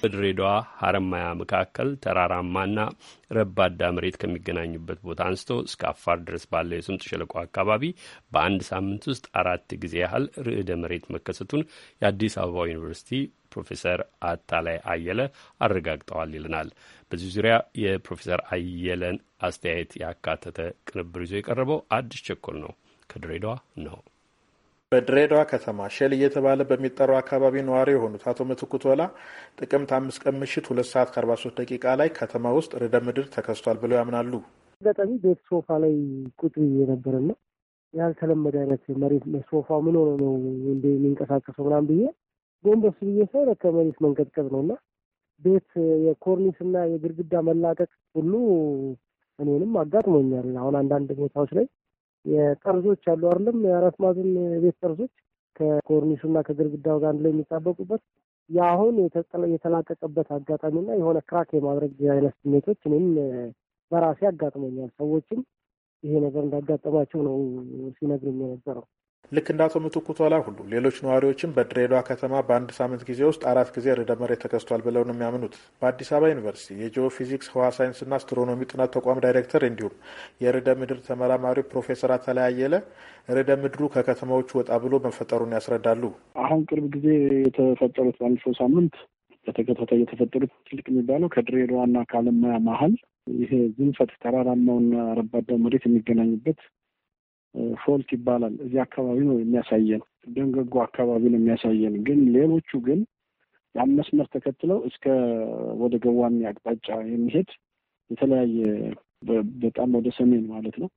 በድሬዳዋ ሀረማያ መካከል ተራራማና ረባዳ መሬት ከሚገናኙበት ቦታ አንስቶ እስከ አፋር ድረስ ባለው የስምጥ ሸለቆ አካባቢ በአንድ ሳምንት ውስጥ አራት ጊዜ ያህል ርዕደ መሬት መከሰቱን የአዲስ አበባ ዩኒቨርሲቲ ፕሮፌሰር አታላይ አየለ አረጋግጠዋል ይልናል። በዚህ ዙሪያ የፕሮፌሰር አየለን አስተያየት ያካተተ ቅንብር ይዞ የቀረበው አዲስ ቸኮል ነው። ከድሬዳዋ ነው። በድሬዳዋ ከተማ ሼል እየተባለ በሚጠራው አካባቢ ነዋሪ የሆኑት አቶ ምትኩ ቶላ ጥቅምት አምስት ቀን ምሽት ሁለት ሰዓት ከአርባ ሶስት ደቂቃ ላይ ከተማ ውስጥ ርዕደ ምድር ተከስቷል ብለው ያምናሉ። አጋጣሚ ቤት ሶፋ ላይ ቁጭ ብዬ ነበርና ያልተለመደ አይነት መሬት ሶፋ ምን ሆነ ነው እንደ የሚንቀሳቀሰው ምናምን ብዬ ጎንበስ ብዬ ሳይ ለካ መሬት መንቀጥቀጥ ነው እና ቤት የኮርኒስና የግድግዳ መላቀቅ ሁሉ እኔንም አጋጥሞኛል። አሁን አንዳንድ ቦታዎች ላይ የጠርዞች አሉ አይደለም፣ የአራት ማዕዘን ቤት ጠርዞች ከኮርኒሱና ከግድግዳው ጋር አንድ ላይ የሚጣበቁበት የአሁን የተላቀቀበት አጋጣሚና የሆነ crack የማድረግ አይነት ስሜቶች እኔም በራሴ አጋጥሞኛል። ሰዎችም ይሄ ነገር እንዳጋጠማቸው ነው ሲነግሩኝ የነበረው። ልክ እንደ አቶ ምትኩ ቶላ ሁሉ ሌሎች ነዋሪዎችም በድሬዳዋ ከተማ በአንድ ሳምንት ጊዜ ውስጥ አራት ጊዜ ርዕደ መሬት ተከስቷል ብለው ነው የሚያምኑት። በአዲስ አበባ ዩኒቨርሲቲ የጂኦ ፊዚክስ ህዋ ሳይንስና አስትሮኖሚ ጥናት ተቋም ዳይሬክተር እንዲሁም የርዕደ ምድር ተመራማሪው ፕሮፌሰር አታላይ አየለ ርዕደ ምድሩ ከከተማዎቹ ወጣ ብሎ መፈጠሩን ያስረዳሉ። አሁን ቅርብ ጊዜ የተፈጠሩት ባለፈው ሳምንት በተከታታይ የተፈጠሩት ትልቅ የሚባለው ከድሬዳዋና ከአለማያ መሀል ይሄ ዝንፈት ተራራማውና ረባዳው መሬት የሚገናኙበት ፎልት ይባላል። እዚህ አካባቢ ነው የሚያሳየን፣ ደንገጎ አካባቢ ነው የሚያሳየን። ግን ሌሎቹ ግን ያን መስመር ተከትለው እስከ ወደ ገዋኔ አቅጣጫ የሚሄድ የተለያየ በጣም ወደ ሰሜን ማለት ነው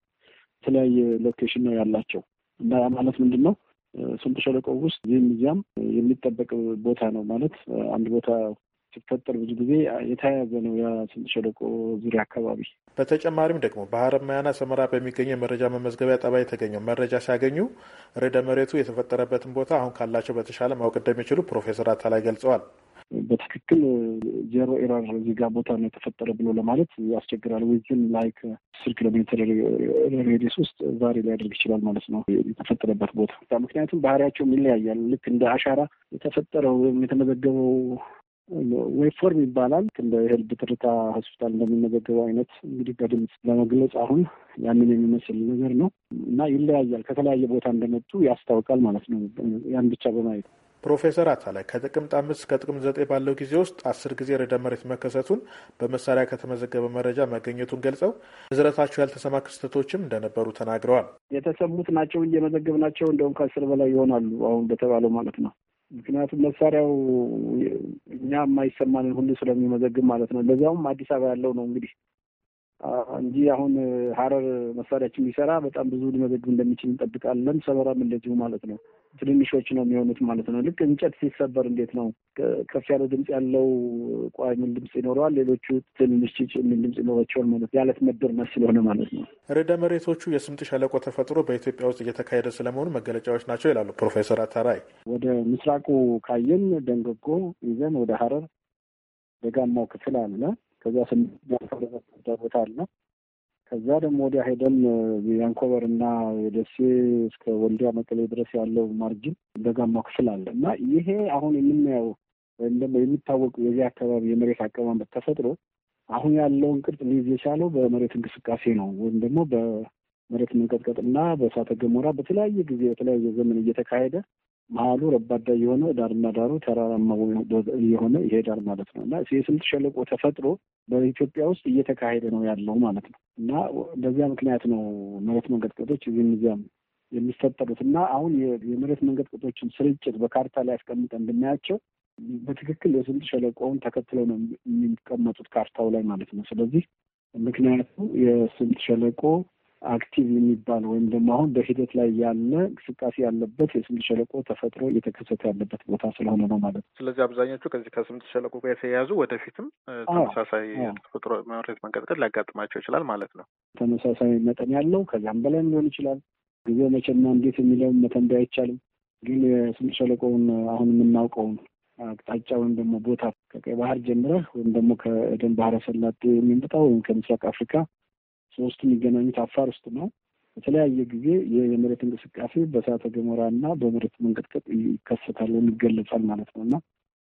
የተለያየ location ነው ያላቸው እና ያ ማለት ምንድን ነው ስምጥ ሸለቆ ውስጥ ይህም እዚያም የሚጠበቅ ቦታ ነው ማለት አንድ ቦታ ሲፈጠር ብዙ ጊዜ የተያያዘ ነው የስምጥ ሸለቆ ዙሪያ አካባቢ። በተጨማሪም ደግሞ በሀረማያና ሰመራ በሚገኘው የመረጃ መመዝገቢያ ጣቢያ የተገኘው መረጃ ሲያገኙ ርዕደ መሬቱ የተፈጠረበትን ቦታ አሁን ካላቸው በተሻለ ማወቅ እንደሚችሉ ፕሮፌሰር አታላይ ገልጸዋል። በትክክል zero error እዚህ ጋር ቦታ ነው የተፈጠረ ብሎ ለማለት ያስቸግራል። within like አስር ኪሎ ሜትር radius ውስጥ vary ሊያደርግ ይችላል ማለት ነው የተፈጠረበት ቦታ። ምክንያቱም ባህሪያቸውም ይለያያል። ልክ እንደ አሻራ የተፈጠረው ወይም የተመዘገበው waveform ይባላል። እንደ የልብ ትርታ ሆስፒታል እንደሚመዘገበው አይነት እንግዲህ በድምፅ ለመግለጽ አሁን ያንን የሚመስል ነገር ነው እና ይለያያል። ከተለያየ ቦታ እንደመጡ ያስታውቃል ማለት ነው ያን ብቻ በማየት ፕሮፌሰር አታላይ ከጥቅምት አምስት እስከ ጥቅምት ዘጠኝ ባለው ጊዜ ውስጥ አስር ጊዜ ርዕደ መሬት መከሰቱን በመሳሪያ ከተመዘገበ መረጃ መገኘቱን ገልጸው ንዝረታቸው ያልተሰማ ክስተቶችም እንደነበሩ ተናግረዋል። የተሰሙት ናቸው እየመዘገብ ናቸው እንደውም ከአስር በላይ ይሆናሉ አሁን በተባለው ማለት ነው። ምክንያቱም መሳሪያው እኛ የማይሰማንን ሁሉ ስለሚመዘግብ ማለት ነው። ለዚያውም አዲስ አበባ ያለው ነው እንግዲህ እንጂ አሁን ሀረር መሳሪያችን ቢሰራ በጣም ብዙ ሊመዘግብ እንደሚችል እንጠብቃለን። ሰበራም እንደዚሁ ማለት ነው። ትንንሾች ነው የሚሆኑት ማለት ነው። ልክ እንጨት ሲሰበር እንዴት ነው ከፍ ያለ ድምፅ ያለው ቋ የሚል ድምፅ ይኖረዋል፣ ሌሎቹ ትንንሽ ጭጭ የሚል ድምፅ ይኖራቸዋል ማለት የአለት መደርመስ ስለሆነ ማለት ነው። ርዕደ መሬቶቹ የስምጥ ሸለቆ ተፈጥሮ በኢትዮጵያ ውስጥ እየተካሄደ ስለመሆኑ መገለጫዎች ናቸው ይላሉ ፕሮፌሰር አታራይ። ወደ ምስራቁ ካየን ደንገጎ ይዘን ወደ ሀረር ደጋማው ክፍል አለ ከዚያ ስምንት ቦታ አለ። ከዛ ደግሞ ወዲያ ሄደን የአንኮበር እና የደሴ እስከ ወልዲያ መቀሌ ድረስ ያለው ማርጅን ደጋማው ክፍል አለ እና ይሄ አሁን የምናየው ወይም ደግሞ የሚታወቁ የዚህ አካባቢ የመሬት አቀማመጥ ተፈጥሮ አሁን ያለውን ቅርጽ ሊይዝ የቻለው በመሬት እንቅስቃሴ ነው ወይም ደግሞ በመሬት መንቀጥቀጥና በእሳተ ገሞራ በተለያየ ጊዜ በተለያየ ዘመን እየተካሄደ መሀሉ ረባዳ የሆነ ዳርና ዳሩ ተራራማ የሆነ ይሄዳል ማለት ነው። እና የስምጥ ሸለቆ ተፈጥሮ በኢትዮጵያ ውስጥ እየተካሄደ ነው ያለው ማለት ነው። እና በዚያ ምክንያት ነው መሬት መንቀጥቀጦች እዚህም እዚያም የሚፈጠሩት። እና አሁን የመሬት መንቀጥቀጦችን ስርጭት በካርታ ላይ አስቀምጠን እንድናያቸው በትክክል የስምጥ ሸለቆውን ተከትለው ነው የሚቀመጡት ካርታው ላይ ማለት ነው። ስለዚህ ምክንያቱ የስምጥ ሸለቆ active የሚባል ወይም ደግሞ አሁን በሂደት ላይ ያለ እንቅስቃሴ ያለበት የስምጥ ሸለቆ ተፈጥሮ እየተከሰተ ያለበት ቦታ ስለሆነ ነው ማለት ነው። ስለዚህ አብዛኞቹ ከዚህ ከስምጥ ሸለቆ ጋር የተያያዙ ወደፊትም ተመሳሳይ ተፈጥሮ መሬት መንቀጥቀጥ ሊያጋጥማቸው ይችላል ማለት ነው። ተመሳሳይ መጠን ያለው ከዚያም በላይም ሊሆን ይችላል። ጊዜ መቼና እንዴት የሚለውን መተንበይ አይቻልም። ግን የስምጥ ሸለቆውን አሁን የምናውቀውን አቅጣጫ ወይም ደግሞ ቦታ ከቀይ ባህር ጀምረህ ወይም ደግሞ ከኤደን ባህረ ሰላጤ የሚመጣው ወይም ከምስራቅ አፍሪካ ሶስቱ የሚገናኙት አፋር ውስጥ ነው። በተለያየ ጊዜ የመሬት እንቅስቃሴ በእሳተ ገሞራ እና በመሬት መንቀጥቀጥ ይከሰታል ወይም ይገለጻል ማለት ነው እና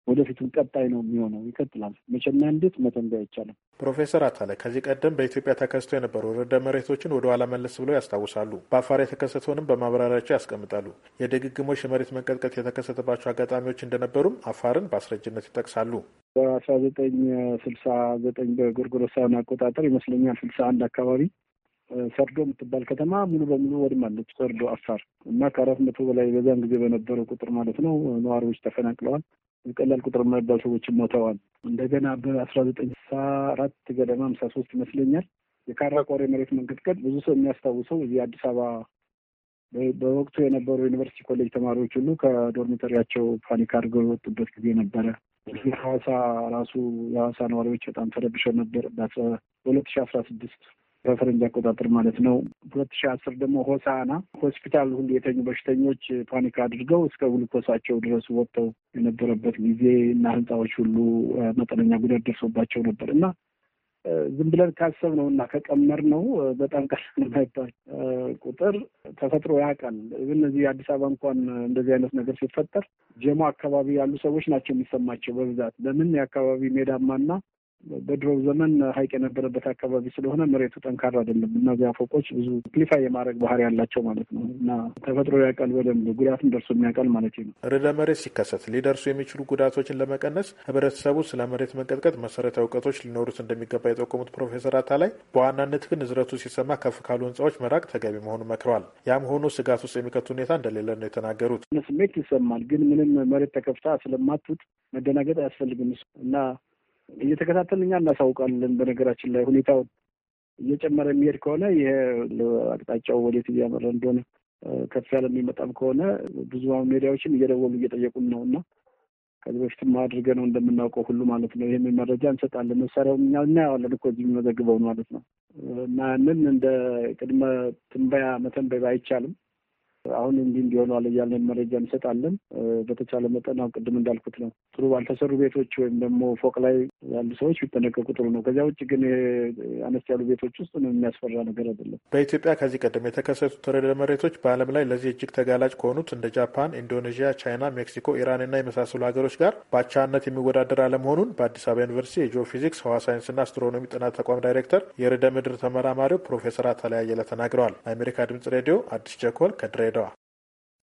ወደፊትም ቀጣይ ነው የሚሆነው፣ ይቀጥላል። መቼና እንዴት መተንበያ አይቻልም። ፕሮፌሰር አታላይ ከዚህ ቀደም በኢትዮጵያ ተከስቶ የነበሩ ርዕደ መሬቶችን ወደ ኋላ መለስ ብለው ያስታውሳሉ። በአፋር የተከሰተውንም በማብራሪያቸው ያስቀምጣሉ። የድግግሞሽ የመሬት መንቀጥቀጥ የተከሰተባቸው አጋጣሚዎች እንደነበሩም አፋርን በአስረጅነት ይጠቅሳሉ። በአስራ ዘጠኝ ስልሳ ዘጠኝ በጎርጎሮሳውያን አቆጣጠር ይመስለኛል ስልሳ አንድ አካባቢ ሰርዶ የምትባል ከተማ ሙሉ በሙሉ ወድማለች። ሰርዶ አፋር እና ከአራት መቶ በላይ በዛን ጊዜ በነበረው ቁጥር ማለት ነው ነዋሪዎች ተፈናቅለዋል። ቀላል ቁጥር የማይባሉ ሰዎችም ሞተዋል። እንደገና በአስራ ዘጠኝ ስልሳ አራት ገደማ ሃምሳ ሶስት ይመስለኛል የካራ ቆሬ መሬት መንቀጥቀጥ ብዙ ሰው የሚያስታውሰው እዚህ አዲስ አበባ በወቅቱ የነበሩ ዩኒቨርሲቲ ኮሌጅ ተማሪዎች ሁሉ ከ dormitory ያቸው panic አድርገው የወጡበት ጊዜ ነበረ። ሐዋሳ ራሱ የሐዋሳ ነዋሪዎች በጣም ተረብሸው ነበር በሁለት ሺ አስራ ስድስት በፈረንጅ አቆጣጠር ማለት ነው። ሁለት ሺ አስር ደግሞ ሆሳና ሆስፒታል ሁሉ የተኙ በሽተኞች ፓኒክ አድርገው እስከ ግሉኮሳቸው ድረስ ወጥተው የነበረበት ጊዜ እና ህንፃዎች ሁሉ መጠነኛ ጉዳት ደርሶባቸው ነበር እና ዝም ብለን ካሰብ ነው እና ከቀመር ነው በጣም ቀላል የማይባል ቁጥር ተፈጥሮ ያውቃል። እነዚህ አዲስ አበባ እንኳን እንደዚህ አይነት ነገር ሲፈጠር ጀሞ አካባቢ ያሉ ሰዎች ናቸው የሚሰማቸው በብዛት ለምን የአካባቢ ሜዳማና በድሮው ዘመን ሀይቅ የነበረበት አካባቢ ስለሆነ መሬቱ ጠንካራ አይደለም። እነዚያ ፎቆች ብዙ ክሊፋይ የማድረግ ባህሪ ያላቸው ማለት ነው እና ተፈጥሮ ያውቃል በደንብ ጉዳትም ደርሶ የሚያውቃል ማለት ነው። ርዕደ መሬት ሲከሰት ሊደርሱ የሚችሉ ጉዳቶችን ለመቀነስ ህብረተሰቡ ስለ መሬት መንቀጥቀጥ መሰረታዊ እውቀቶች ሊኖሩት እንደሚገባ የጠቆሙት ፕሮፌሰር አታላይ በዋናነት ግን ንዝረቱ ሲሰማ ከፍ ካሉ ህንፃዎች መራቅ ተገቢ መሆኑን መክረዋል። ያም ሆኖ ስጋት ውስጥ የሚከቱ ሁኔታ እንደሌለ ነው የተናገሩት። ስሜት ይሰማል፣ ግን ምንም መሬት ተከፍታ ስለማትውጥ መደናገጥ አያስፈልግም እና እየተከታተልን እኛ እናሳውቃለን። በነገራችን ላይ ሁኔታው እየጨመረ የሚሄድ ከሆነ ይሄ አቅጣጫው ወዴት እያመራ እንደሆነ ከፍ ያለ የሚመጣም ከሆነ ብዙ ሜዲያዎችም እየደወሉ እየጠየቁን ነው እና ከዚህ በፊትም አድርገ ነው እንደምናውቀው ሁሉ ማለት ነው። ይህንን መረጃ እንሰጣለን። መሳሪያውን እኛ እናየዋለን እኮ እዚህ የሚመዘግበውን ማለት ነው እና ያንን እንደ ቅድመ ትንበያ መተንበይ አይቻልም። አሁን እንዲህ እንዲህ ሆነዋል እያለን መረጃ እንሰጣለን። በተቻለ መጠን አሁን ቅድም እንዳልኩት ነው ጥሩ ባልተሰሩ ቤቶች ወይም ደግሞ ፎቅ ላይ ያሉ ሰዎች ቢጠነቀቁ ጥሩ ነው። ከዚያ ውጭ ግን አነስ ያሉ ቤቶች ውስጥ የሚያስፈራ ነገር አይደለም። በኢትዮጵያ ከዚህ ቀደም የተከሰቱት ርዕደ መሬቶች በዓለም ላይ ለዚህ እጅግ ተጋላጭ ከሆኑት እንደ ጃፓን፣ ኢንዶኔዥያ፣ ቻይና፣ ሜክሲኮ፣ ኢራን እና የመሳሰሉ ሀገሮች ጋር በአቻነት የሚወዳደር አለመሆኑን በአዲስ አበባ ዩኒቨርሲቲ የጂኦ ፊዚክስ ህዋ ሳይንስና አስትሮኖሚ ጥናት ተቋም ዳይሬክተር የርዕደ ምድር ተመራማሪው ፕሮፌሰር አታላይ አየለ ተናግረዋል። ለአሜሪካ ድምጽ ሬዲዮ አዲስ ቸኮል ከድሬዳዋ